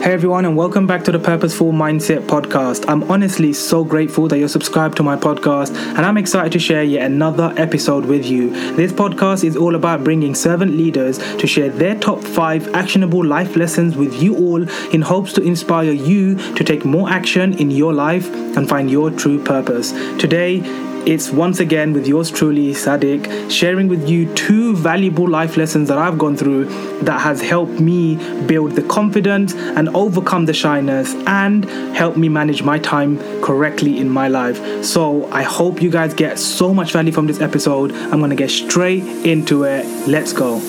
Hey everyone, and welcome back to the Purposeful Mindset Podcast. I'm honestly so grateful that you're subscribed to my podcast, and I'm excited to share yet another episode with you. This podcast is all about bringing servant leaders to share their top five actionable life lessons with you all in hopes to inspire you to take more action in your life and find your true purpose. Today, it's once again with yours truly, Sadiq, sharing with you two valuable life lessons that I've gone through that has helped me build the confidence and overcome the shyness and help me manage my time correctly in my life. So I hope you guys get so much value from this episode. I'm going to get straight into it. Let's go.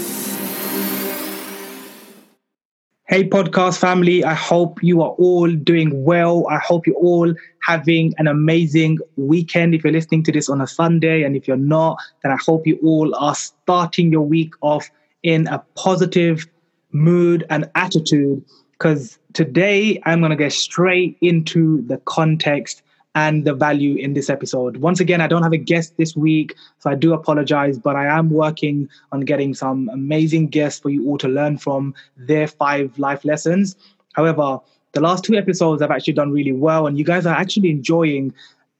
Hey, podcast family. I hope you are all doing well. I hope you're all having an amazing weekend. If you're listening to this on a Sunday, and if you're not, then I hope you all are starting your week off in a positive mood and attitude. Because today I'm going to get straight into the context and the value in this episode. Once again, I don't have a guest this week, so I do apologize, but I am working on getting some amazing guests for you all to learn from their five life lessons. However, the last two episodes have actually done really well, and you guys are actually enjoying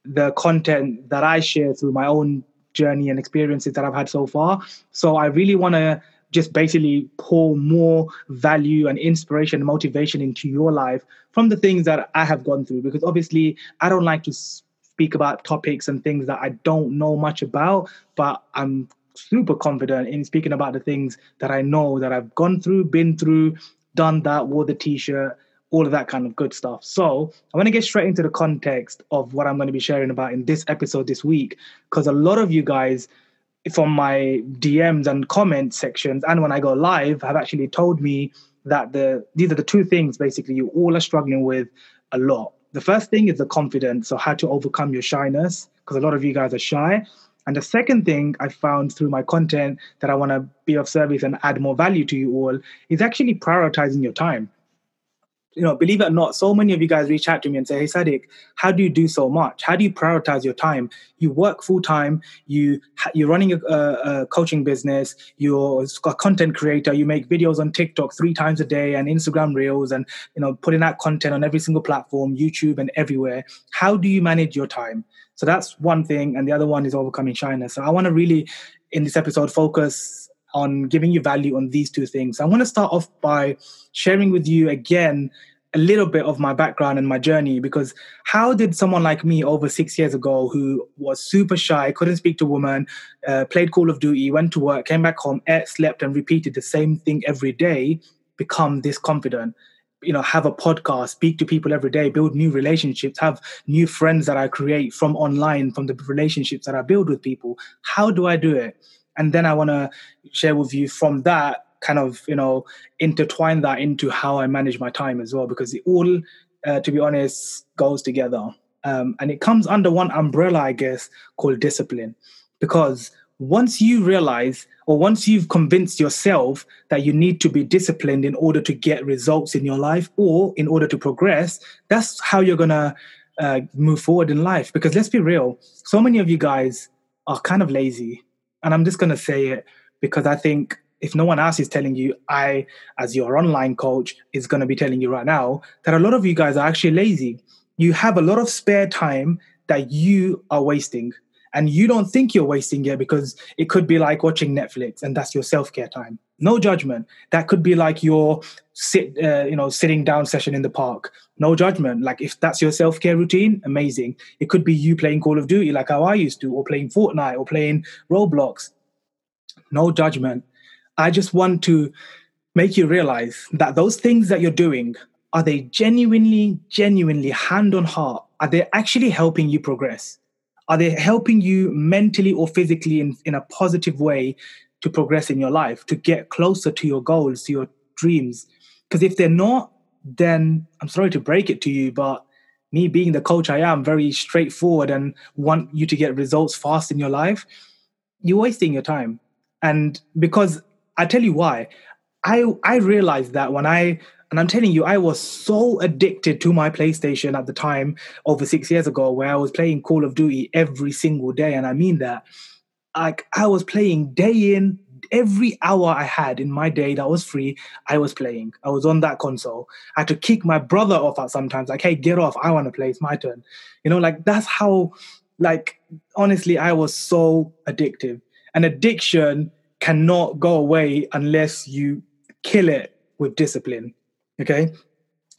the content that I share through my own journey and experiences that I've had so far. So I really want to just basically pour more value and inspiration and motivation into your life from the things that I have gone through. Because obviously, I don't like to speak about topics and things that I don't know much about, but I'm super confident in speaking about the things that I know that I've gone through, been through, done that, wore the t shirt, all of that kind of good stuff. So I want to get straight into the context of what I'm going to be sharing about in this episode this week, because a lot of you guys from my DMs and comment sections and when I go live have actually told me that the these are the two things basically you all are struggling with a lot. The first thing is the confidence, so how to overcome your shyness, because a lot of you guys are shy. And the second thing I found through my content that I want to be of service and add more value to you all is actually prioritizing your time you know, believe it or not, so many of you guys reach out to me and say, "Hey, Sadiq, how do you do so much? How do you prioritize your time? You work full time. You you're running a, a, coaching business. You're a content creator. You make videos on TikTok three times a day and Instagram Reels, and you know, putting out content on every single platform, YouTube and everywhere. How do you manage your time? So that's one thing, and the other one is overcoming shyness. So I want to really, in this episode, focus on giving you value on these two things. I want to start off by sharing with you again a little bit of my background and my journey because how did someone like me over six years ago who was super shy couldn't speak to women uh, played call of duty went to work came back home ate slept and repeated the same thing every day become this confident? You know have a podcast speak to people every day build new relationships have new friends that i create from online from the relationships that i build with people. How do i do it and then i want to share with you from that kind of you know intertwine that into how I manage my time as well because it all, uh, to be honest, goes together. Um, and it comes under one umbrella, I guess, called discipline. Because once you realize, or once you've convinced yourself that you need to be disciplined in order to get results in your life or in order to progress, that's how you're gonna uh, move forward in life. Because let's be real, so many of you guys are kind of lazy. And I'm just gonna say it because I think if no one else is telling you, I, as your online coach, is going to be telling you right now that a lot of you guys are actually lazy. You have a lot of spare time that you are wasting. And you don't think you're wasting it because it could be like watching Netflix and that's your self care time. No judgment. That could be like your sit, uh, you know, sitting down session in the park. No judgment. Like if that's your self care routine, amazing. It could be you playing Call of Duty like how I used to, or playing Fortnite, or playing Roblox. No judgment I just want to make you realize that those things that you're doing are they genuinely, genuinely hand on heart? Are they actually helping you progress? Are they helping you mentally or physically in, in a positive way to progress in your life, to get closer to your goals, to your dreams? Because if they're not, then I'm sorry to break it to you, but me being the coach I am, very straightforward and want you to get results fast in your life, you're wasting your time. And because I tell you why. I I realized that when I and I'm telling you, I was so addicted to my PlayStation at the time over six years ago, where I was playing Call of Duty every single day, and I mean that. Like I was playing day in, every hour I had in my day that was free, I was playing. I was on that console. I had to kick my brother off at sometimes, like, hey, get off. I want to play. It's my turn. You know, like that's how, like, honestly, I was so addictive. And addiction cannot go away unless you kill it with discipline. Okay.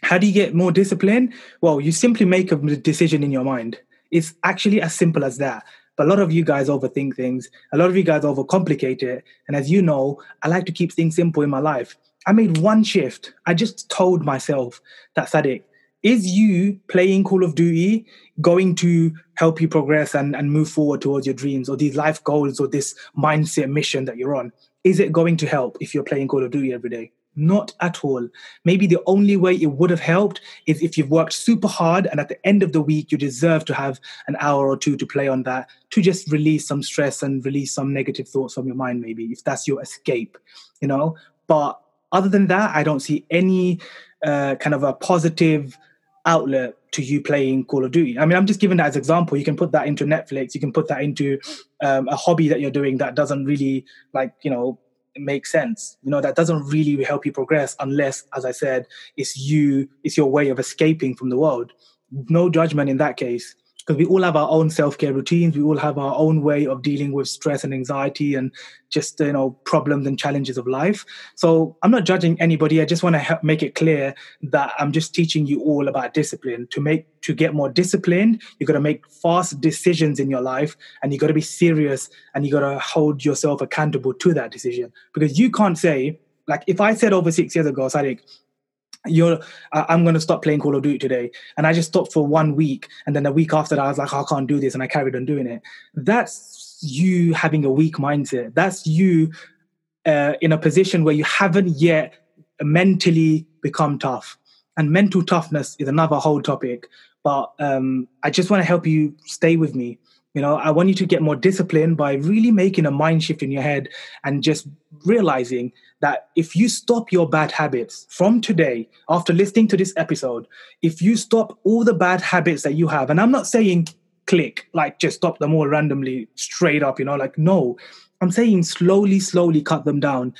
How do you get more discipline? Well, you simply make a decision in your mind. It's actually as simple as that. But a lot of you guys overthink things. A lot of you guys overcomplicate it. And as you know, I like to keep things simple in my life. I made one shift. I just told myself that Sadiq, is you playing Call of Duty going to help you progress and, and move forward towards your dreams or these life goals or this mindset mission that you're on? Is it going to help if you're playing Call of Duty every day? Not at all. Maybe the only way it would have helped is if you've worked super hard and at the end of the week you deserve to have an hour or two to play on that to just release some stress and release some negative thoughts from your mind, maybe if that's your escape, you know. But other than that, I don't see any uh, kind of a positive outlet to you playing Call of Duty. I mean, I'm just giving that as example. You can put that into Netflix. You can put that into um, a hobby that you're doing that doesn't really like you know make sense. You know, that doesn't really help you progress unless, as I said, it's you, it's your way of escaping from the world. No judgment in that case because we all have our own self-care routines. We all have our own way of dealing with stress and anxiety and just you know problems and challenges of life. So i'm not judging anybody. I just want to make it clear that i'm just teaching you all about discipline. To make to get more disciplined you've got to make fast decisions in your life and you've got to be serious and you've got to hold yourself accountable to that decision. Because you can't say like if i said over six years ago Sadiq, you're i'm going to stop playing call of duty today. And i just stopped for one week and then a week after that i was like oh, i can't do this and i carried on doing it. That's you having a weak mindset. That's you uh, in a position where you haven't yet mentally become tough. And mental toughness is another whole topic but um, i just want to help you stay with me you know, I want you to get more disciplined by really making a mind shift in your head and just realizing that if you stop your bad habits from today, after listening to this episode, if you stop all the bad habits that you have, and I'm not saying click, like just stop them all randomly straight up, you know, like no, I'm saying slowly, slowly cut them down.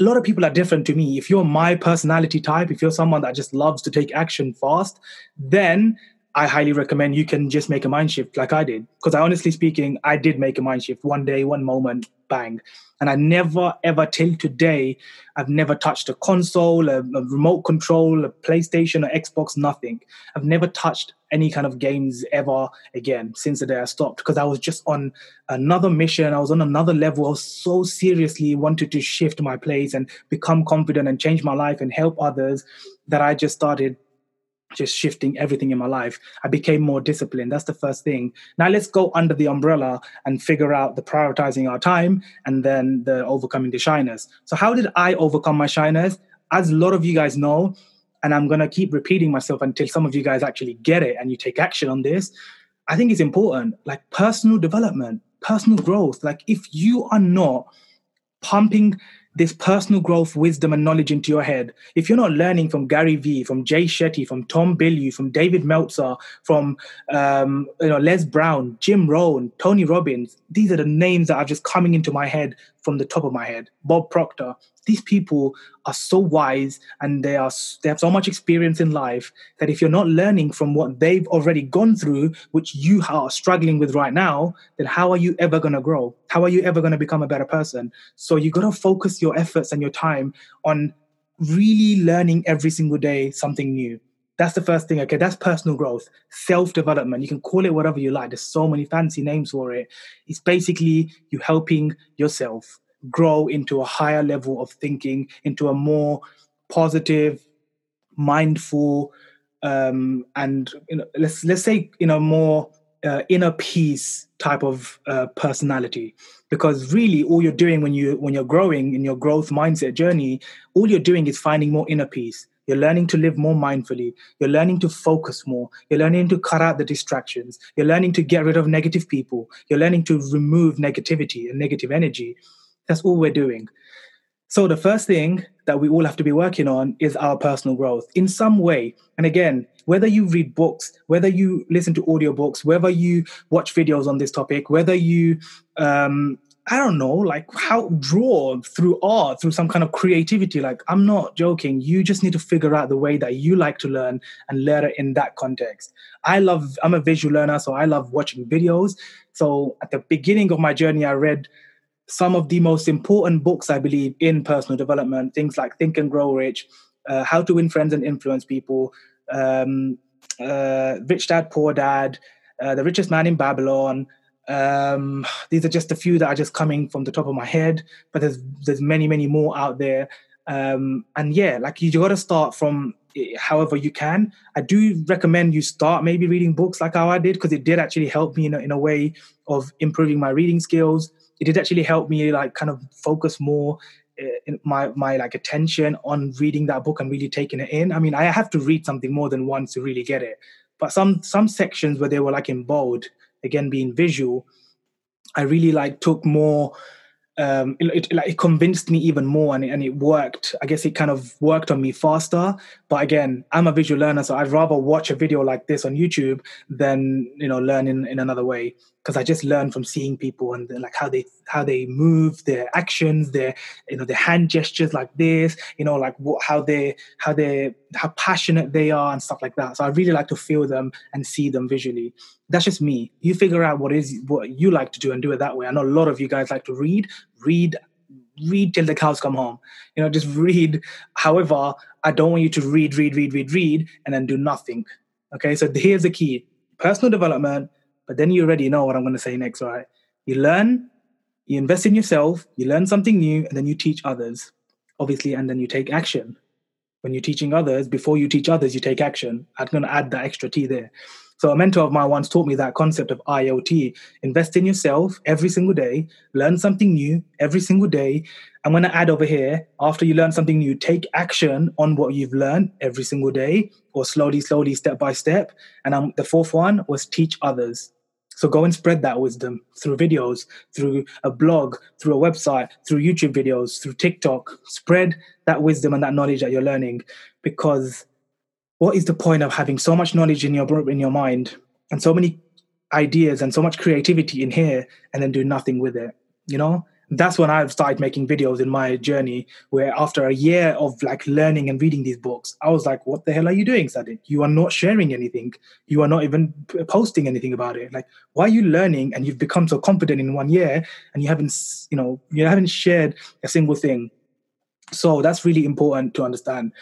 A lot of people are different to me. If you're my personality type, if you're someone that just loves to take action fast, then I highly recommend you can just make a mind shift like I did. Because I honestly speaking, I did make a mind shift one day, one moment, bang. And I never, ever till today, I've never touched a console, a, a remote control, a PlayStation, or Xbox, nothing. I've never touched any kind of games ever again since the day I stopped because I was just on another mission. I was on another level. I was so seriously wanted to shift my place and become confident and change my life and help others that I just started just shifting everything in my life. I became more disciplined. That's the first thing. Now let's go under the umbrella and figure out the prioritizing our time and then the overcoming the shyness. So, how did I overcome my shyness? As a lot of you guys know, and I'm going to keep repeating myself until some of you guys actually get it and you take action on this. I think it's important, like personal development, personal growth. Like, if you are not pumping this personal growth, wisdom, and knowledge into your head, if you're not learning from Gary Vee, from Jay Shetty, from Tom Bilyeu, from David Meltzer, from um, you know Les Brown, Jim Rohn, Tony Robbins, these are the names that are just coming into my head from the top of my head. Bob Proctor, these people are so wise and they are they have so much experience in life that if you're not learning from what they've already gone through which you are struggling with right now then how are you ever going to grow? How are you ever going to become a better person? So you got to focus your efforts and your time on really learning every single day something new that's the first thing okay that's personal growth self development you can call it whatever you like there's so many fancy names for it it's basically you helping yourself grow into a higher level of thinking, into a more positive, mindful, um, and you know, let's let's say you know more uh, inner peace type of uh, personality. Because really, all you're doing when you when you're growing in your growth mindset journey, all you're doing is finding more inner peace. You're learning to live more mindfully. You're learning to focus more. You're learning to cut out the distractions. You're learning to get rid of negative people. You're learning to remove negativity and negative energy. That's all we're doing. So the first thing that we all have to be working on is our personal growth in some way. And again, whether you read books, whether you listen to audiobooks, whether you watch videos on this topic, whether you um, I don't know, like how draw through art, through some kind of creativity. Like, I'm not joking. You just need to figure out the way that you like to learn and learn it in that context. I love, I'm a visual learner, so I love watching videos. So at the beginning of my journey, I read some of the most important books, I believe, in personal development, things like Think and Grow Rich, uh, How to Win Friends and Influence People, um, uh, Rich Dad, Poor Dad, uh, The Richest Man in Babylon, um, these are just a few that are just coming from the top of my head, but there's there's many many more out there. Um, and yeah, like you got to start from eh, however you can. I do recommend you start maybe reading books like how I did because it did actually help me in a, in a way of improving my reading skills. It did actually help me like kind of focus more uh, my my like attention on reading that book and really taking it in. I mean, I have to read something more than once to really get it. But some some sections where they were like in bold, again being visual, I really like took more. Um, it, it, like, it convinced me even more, and and it worked. I guess it kind of worked on me faster. But again, I'm a visual learner, so I'd rather watch a video like this on YouTube than you know learn in, in another way because I just learn from seeing people and like how they how they move, their actions, their you know their hand gestures like this, you know like what how they how they how passionate they are and stuff like that. So I really like to feel them and see them visually. That's just me. You figure out what is what you like to do and do it that way. I know a lot of you guys like to read, read read till the cows come home. You know, just read. However, I don't want you to read, read, read, read, read, and then do nothing. Okay, so here's the key: personal development but then you already know what I'm going to say next, right? You learn, you invest in yourself, you learn something new, and then you teach others, obviously, and then you take action. When you're teaching others, before you teach others, you take action. I'm going to add that extra T there. So a mentor of mine once taught me that concept of IoT. Invest in yourself every single day, learn something new every single day. I'm going to add over here, after you learn something new, take action on what you've learned every single day or slowly, slowly, step by step. And the fourth one was teach others. So go and spread that wisdom through videos, through a blog, through a website, through YouTube videos, through TikTok. Spread that wisdom and that knowledge that you're learning because what is the point of having so much knowledge in your in your mind and so many ideas and so much creativity in here and then do nothing with it, you know? that's when I've started making videos in my journey. Where after a year of like learning and reading these books, I was like, "What the hell are you doing, Sadiq? You are not sharing anything. You are not even posting anything about it. Like, why are you learning and you've become so confident in one year and you haven't, you know, you haven't shared a single thing?" So that's really important to understand.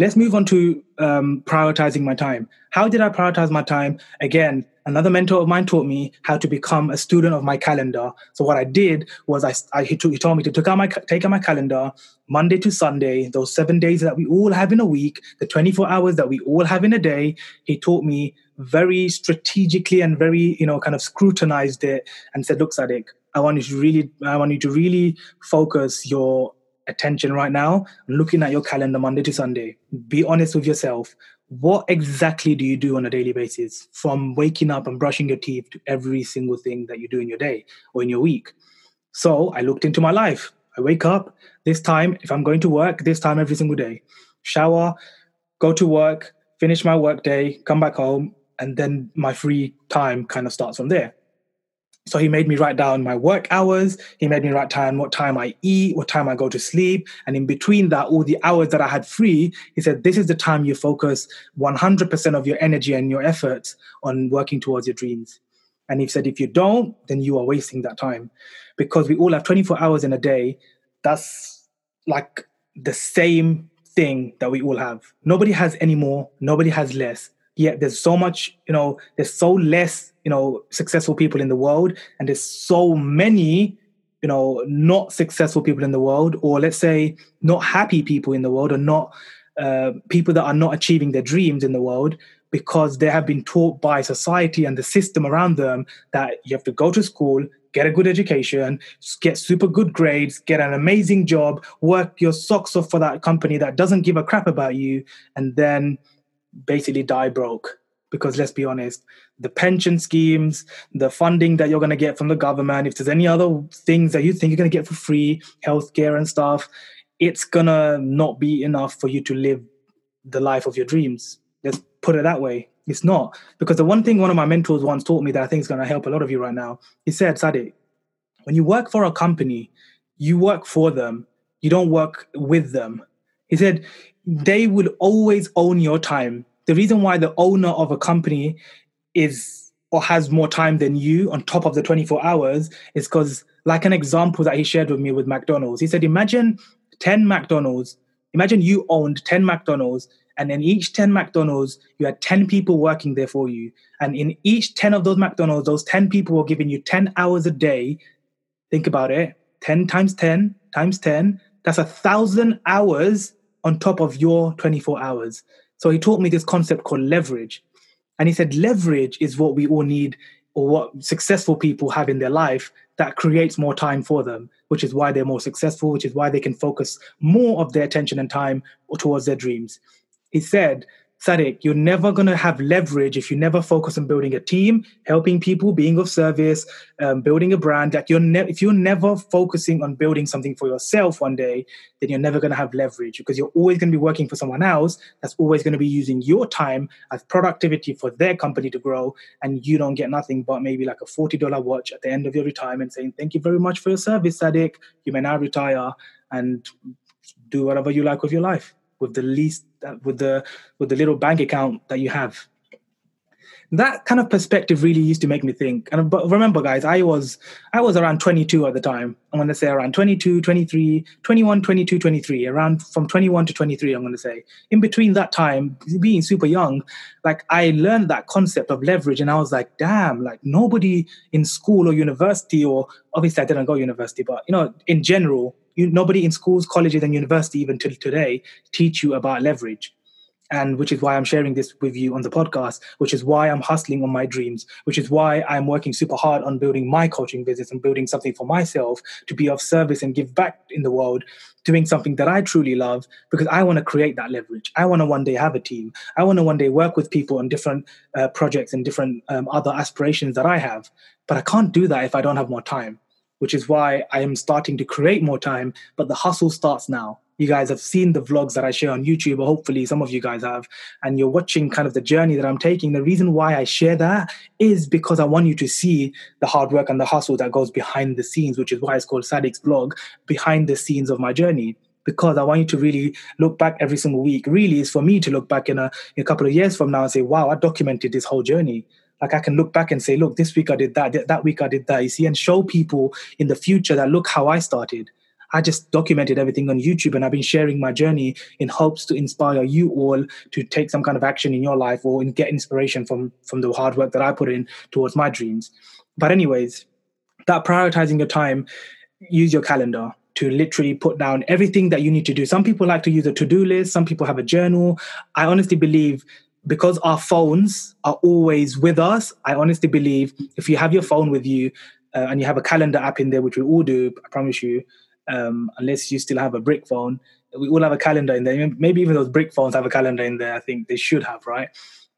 Let's move on to um, prioritizing my time. How did I prioritize my time? Again, another mentor of mine taught me how to become a student of my calendar. So what I did was I, I he, told, he told me to take out my take out my calendar Monday to Sunday, those seven days that we all have in a week, the 24 hours that we all have in a day. He taught me very strategically and very you know kind of scrutinized it and said, "Look, Sadiq, I want you to really I want you to really focus your attention right now, looking at your calendar Monday to Sunday. Be honest with yourself. What exactly do you do on a daily basis from waking up and brushing your teeth to every single thing that you do in your day or in your week? So I looked into my life. I wake up this time, if I'm going to work, this time every single day. Shower, go to work, finish my work day, come back home, and then my free time kind of starts from there. So he made me write down my work hours. He made me write down what time I eat, what time I go to sleep. And in between that, all the hours that I had free, he said, this is the time you focus 100% of your energy and your efforts on working towards your dreams. And he said, if you don't, then you are wasting that time because we all have 24 hours in a day. That's like the same thing that we all have. Nobody has any more, nobody has less. Yet there's so much, you know, there's so less you know successful people in the world and there's so many you know not successful people in the world or let's say not happy people in the world or not uh, people that are not achieving their dreams in the world because they have been taught by society and the system around them that you have to go to school get a good education get super good grades get an amazing job work your socks off for that company that doesn't give a crap about you and then basically die broke. Because let's be honest the pension schemes the funding that you're going to get from the government if there's any other things that you think you're going to get for free healthcare and stuff it's going to not be enough for you to live the life of your dreams. Let's put it that way. It's not. Because the one thing one of my mentors once taught me that i think is going to help a lot of you right now he said sadiq when you work for a company, you work for them, you don't work with them. He said, they will always own your time. The reason why the owner of a company is or has more time than you on top of the 24 hours is because, like an example that he shared with me with McDonald's, he said, Imagine 10 McDonald's, imagine you owned 10 McDonald's, and in each 10 McDonald's, you had 10 people working there for you. And in each 10 of those McDonald's, those 10 people were giving you 10 hours a day. Think about it 10 times 10 times 10, that's a thousand hours on top of your 24 hours. So he taught me this concept called leverage. And he said, leverage is what we all need or what successful people have in their life that creates more time for them, which is why they're more successful, which is why they can focus more of their attention and time towards their dreams. He said, Sadiq, you're never going to have leverage if you never focus on building a team, helping people, being of service, um, building a brand. Like you're ne- if you're never focusing on building something for yourself one day, then you're never going to have leverage because you're always going to be working for someone else that's always going to be using your time as productivity for their company to grow, and you don't get nothing but maybe like a forty dollar watch at the end of your retirement, saying thank you very much for your service, Sadiq. You may now retire and do whatever you like with your life with the least uh, with the with the little bank account that you have. That kind of perspective really used to make me think. And but remember guys i was i was around 22 at the time. I'm going to say around 22 23 21 22 23 around from 21 to 23 i'm going to say. In between that time being super young like i learned that concept of leverage and i was like damn like nobody in school or university or obviously i didn't go university but you know in general you, nobody in schools colleges and university even till today teach you about leverage and which is why I'm sharing this with you on the podcast, which is why I'm hustling on my dreams, which is why I'm working super hard on building my coaching business and building something for myself to be of service and give back in the world, doing something that I truly love because I want to create that leverage. I want to one day have a team. I want to one day work with people on different uh, projects and different um, other aspirations that I have. But I can't do that if I don't have more time, which is why I am starting to create more time. But the hustle starts now you guys have seen the vlogs that I share on YouTube, or hopefully some of you guys have, and you're watching kind of the journey that I'm taking. The reason why I share that is because I want you to see the hard work and the hustle that goes behind the scenes, which is why it's called Sadiq's vlog, behind the scenes of my journey. Because I want you to really look back every single week. Really, is for me to look back in a, in a couple of years from now and say, "Wow, I documented this whole journey." Like I can look back and say, look, this week I did that, that week I did that, you see, and show people in the future that look how I started. I just documented everything on YouTube and I've been sharing my journey in hopes to inspire you all to take some kind of action in your life or get inspiration from from the hard work that I put in towards my dreams. But anyways, that prioritizing your time, use your calendar to literally put down everything that you need to do. Some people like to use a to-do list, some people have a journal. I honestly believe because our phones are always with us, I honestly believe if you have your phone with you uh, and you have a calendar app in there, which we all do, I promise you, um, unless you still have a brick phone. We all have a calendar in there. Maybe even those brick phones have a calendar in there. I think they should have, right?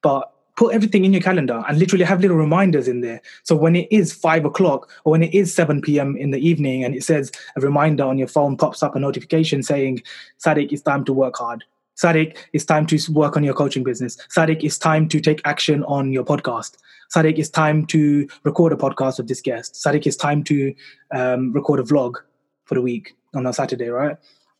But put everything in your calendar and literally have little reminders in there. So when it is five o'clock or when it is 7 p.m. in the evening and it says a reminder on your phone pops up a notification saying, Sadiq, it's time to work hard. Sadiq, it's time to work on your coaching business. Sadiq, it's time to take action on your podcast. Sadiq, it's time to record a podcast with this guest. Sadiq, it's time to um, record a vlog for the week on a Saturday, right?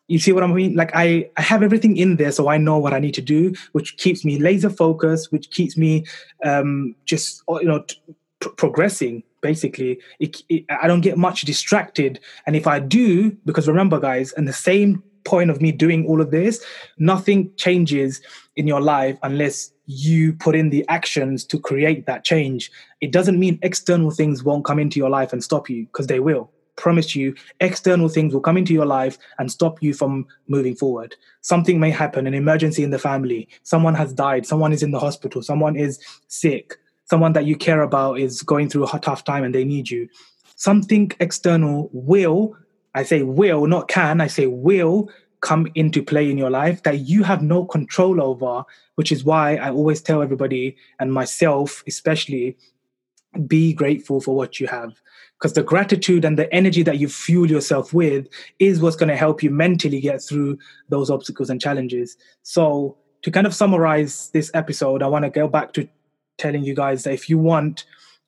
You see what I mean? Like I, I have everything in there, so I know what I need to do, which keeps me laser focused, which keeps me um, just you know t- progressing. Basically, it, it, I don't get much distracted, and if I do, because remember, guys, and the same point of me doing all of this, nothing changes in your life unless you put in the actions to create that change. It doesn't mean external things won't come into your life and stop you, because they will promise you external things will come into your life and stop you from moving forward. Something may happen, an emergency in the family, someone has died, someone is in the hospital, someone is sick, someone that you care about is going through a tough time and they need you. Something external will, I say will, not can, I say will come into play in your life that you have no control over, which is why I always tell everybody and myself especially be grateful for what you have because the gratitude and the energy that you fuel yourself with is what's going to help you mentally get through those obstacles and challenges. So, to kind of summarize this episode, I want to go back to telling you guys that if you want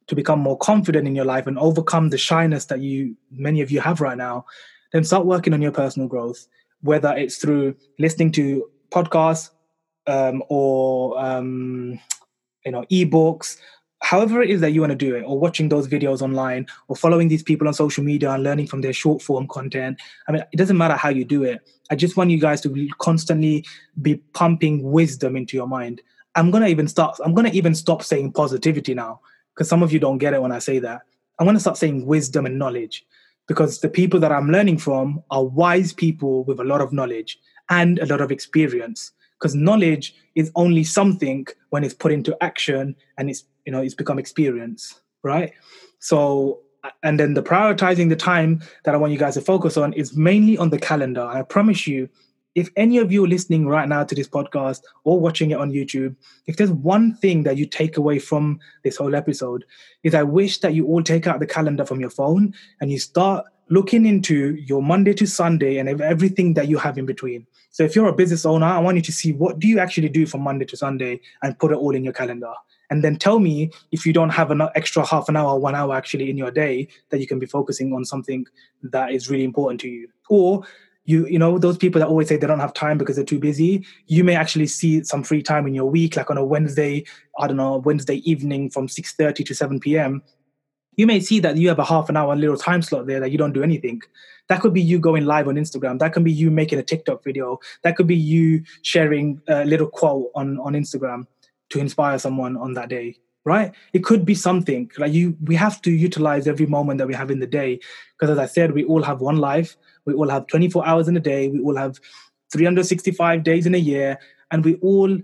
to become more confident in your life and overcome the shyness that you many of you have right now, then start working on your personal growth, whether it's through listening to podcasts um, or um, you know ebooks however it is that you want to do it or watching those videos online or following these people on social media and learning from their short form content. I mean it doesn't matter how you do it. I just want you guys to constantly be pumping wisdom into your mind. I'm going to even start i'm going to even stop saying positivity now because some of you don't get it when i say that. I'm going to start saying wisdom and knowledge because the people that i'm learning from are wise people with a lot of knowledge and a lot of experience. Because knowledge is only something when it's put into action and it's you know it's become experience right? So and then the prioritizing the time that i want you guys to focus on is mainly on the calendar. I promise you if any of you are listening right now to this podcast or watching it on youtube if there's one thing that you take away from this whole episode is i wish that you all take out the calendar from your phone and you start looking into your monday to sunday and everything that you have in between. So if you're a business owner i want you to see what do you actually do from monday to sunday and put it all in your calendar. And then tell me if you don't have an extra half an hour one hour actually in your day that you can be focusing on something that is really important to you. Or you you know those people that always say they don't have time because they're too busy you may actually see some free time in your week like on a wednesday i don't know wednesday evening from 6.30 to 7 p.m you may see that you have a half an hour little time slot there that you don't do anything. That could be you going live on instagram. That can be you making a tiktok video. That could be you sharing a little quote on on instagram to inspire someone on that day right? It could be something like you we have to utilize every moment that we have in the day. Because as i said we all have one life we all have 24 hours in a day we all have 365 days in a year and we all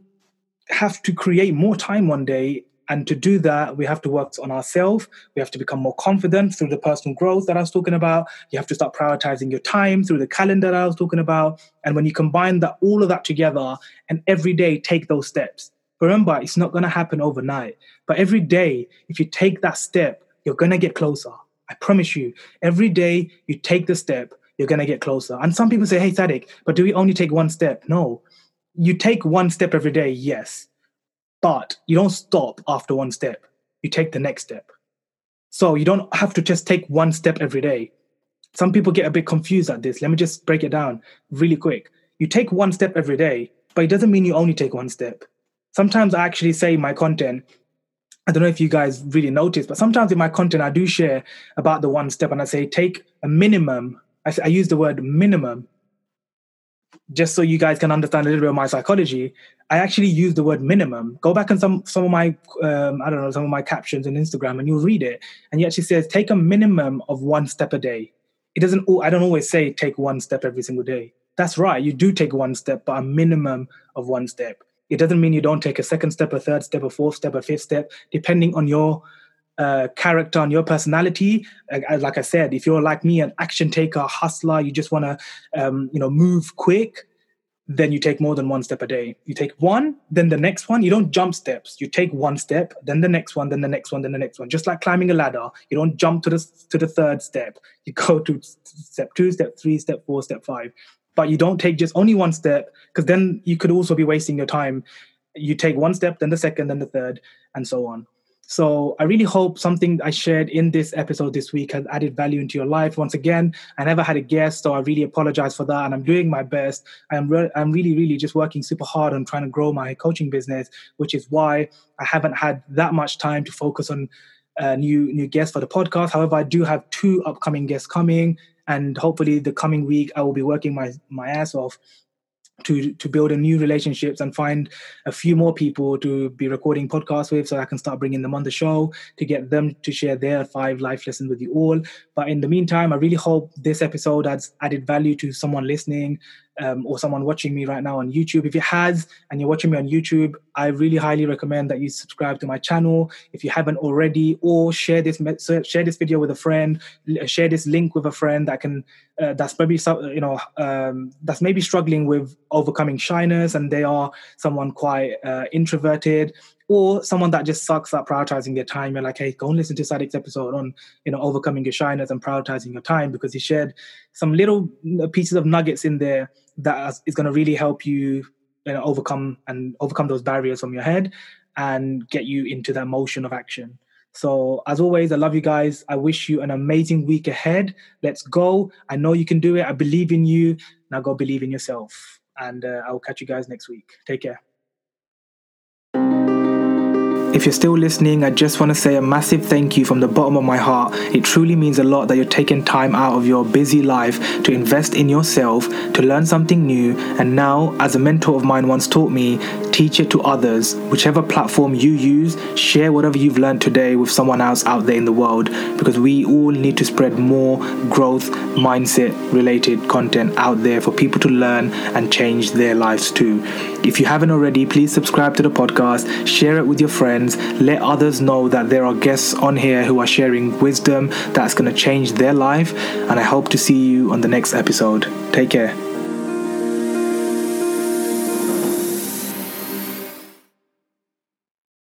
have to create more time one day and to do that, we have to work on ourselves. We have to become more confident through the personal growth that I was talking about. You have to start prioritizing your time through the calendar I was talking about. And when you combine that, all of that together, and every day take those steps. Remember, it's not going to happen overnight. But every day, if you take that step, you're going to get closer. I promise you. Every day you take the step, you're going to get closer. And some people say, hey, Sadiq, but do we only take one step? No. You take one step every day, yes. But you don't stop after one step. You take the next step. So you don't have to just take one step every day. Some people get a bit confused at this. Let me just break it down really quick. You take one step every day, but it doesn't mean you only take one step. Sometimes I actually say my content, I don't know if you guys really notice, but sometimes in my content, I do share about the one step and I say, take a minimum. I, I use the word minimum just so you guys can understand a little bit of my psychology, I actually use the word minimum. Go back on some some of my um, I don't know some of my captions on Instagram, and you'll read it, and it actually says take a minimum of one step a day. It doesn't. I don't always say take one step every single day. That's right. You do take one step, but a minimum of one step. It doesn't mean you don't take a second step, a third step, a fourth step, a fifth step, depending on your uh, character and your personality. like I said, if you're like me, an action taker, hustler, you just want to, um, you know, move quick, then you take more than one step a day. You take one, then the next one. You don't jump steps. You take one step, then the next one, then the next one, then the next one. Just like climbing a ladder, you don't jump to the to the third step. You go to step two, step three, step four, step five. But you don't take just only one step because then you could also be wasting your time. You take one step, then the second, then the third, and so on. So I really hope something I shared in this episode this week has added value into your life. Once again, I never had a guest, so I really apologize for that. And I'm doing my best. I'm re- I'm really, really just working super hard on trying to grow my coaching business, which is why I haven't had that much time to focus on uh, new new guests for the podcast. However, I do have two upcoming guests coming, and hopefully the coming week I will be working my my ass off to to build a new relationships and find a few more people to be recording podcasts with so i can start bringing them on the show to get them to share their five life lessons with you all. But in the meantime i really hope this episode has added value to someone listening um, or someone watching me right now on YouTube. If it has and you're watching me on YouTube, I really highly recommend that you subscribe to my channel if you haven't already, or share this share this video with a friend, share this link with a friend that can uh, that's maybe you know um, that's maybe struggling with overcoming shyness and they are someone quite uh, introverted or someone that just sucks at prioritizing their time. You're like, hey, go and listen to Sadiq's episode on, you know, overcoming your shyness and prioritizing your time because he shared some little pieces of nuggets in there that is going to really help you, you know, overcome and overcome those barriers from your head and get you into that motion of action. So, as always, I love you guys. I wish you an amazing week ahead. Let's go. I know you can do it. I believe in you. Now go believe in yourself. And uh, I will catch you guys next week. Take care. If you're still listening, I just want to say a massive thank you from the bottom of my heart. It truly means a lot that you're taking time out of your busy life to invest in yourself, to learn something new, and now, as a mentor of mine once taught me, teach it to others. Whichever platform you use, share whatever you've learned today with someone else out there in the world because we all need to spread more growth mindset related content out there for people to learn and change their lives too. If you haven't already, please subscribe to the podcast, share it with your friends let others know that there are guests on here who are sharing wisdom that's going to change their life. And I hope to see you on the next episode. Take care.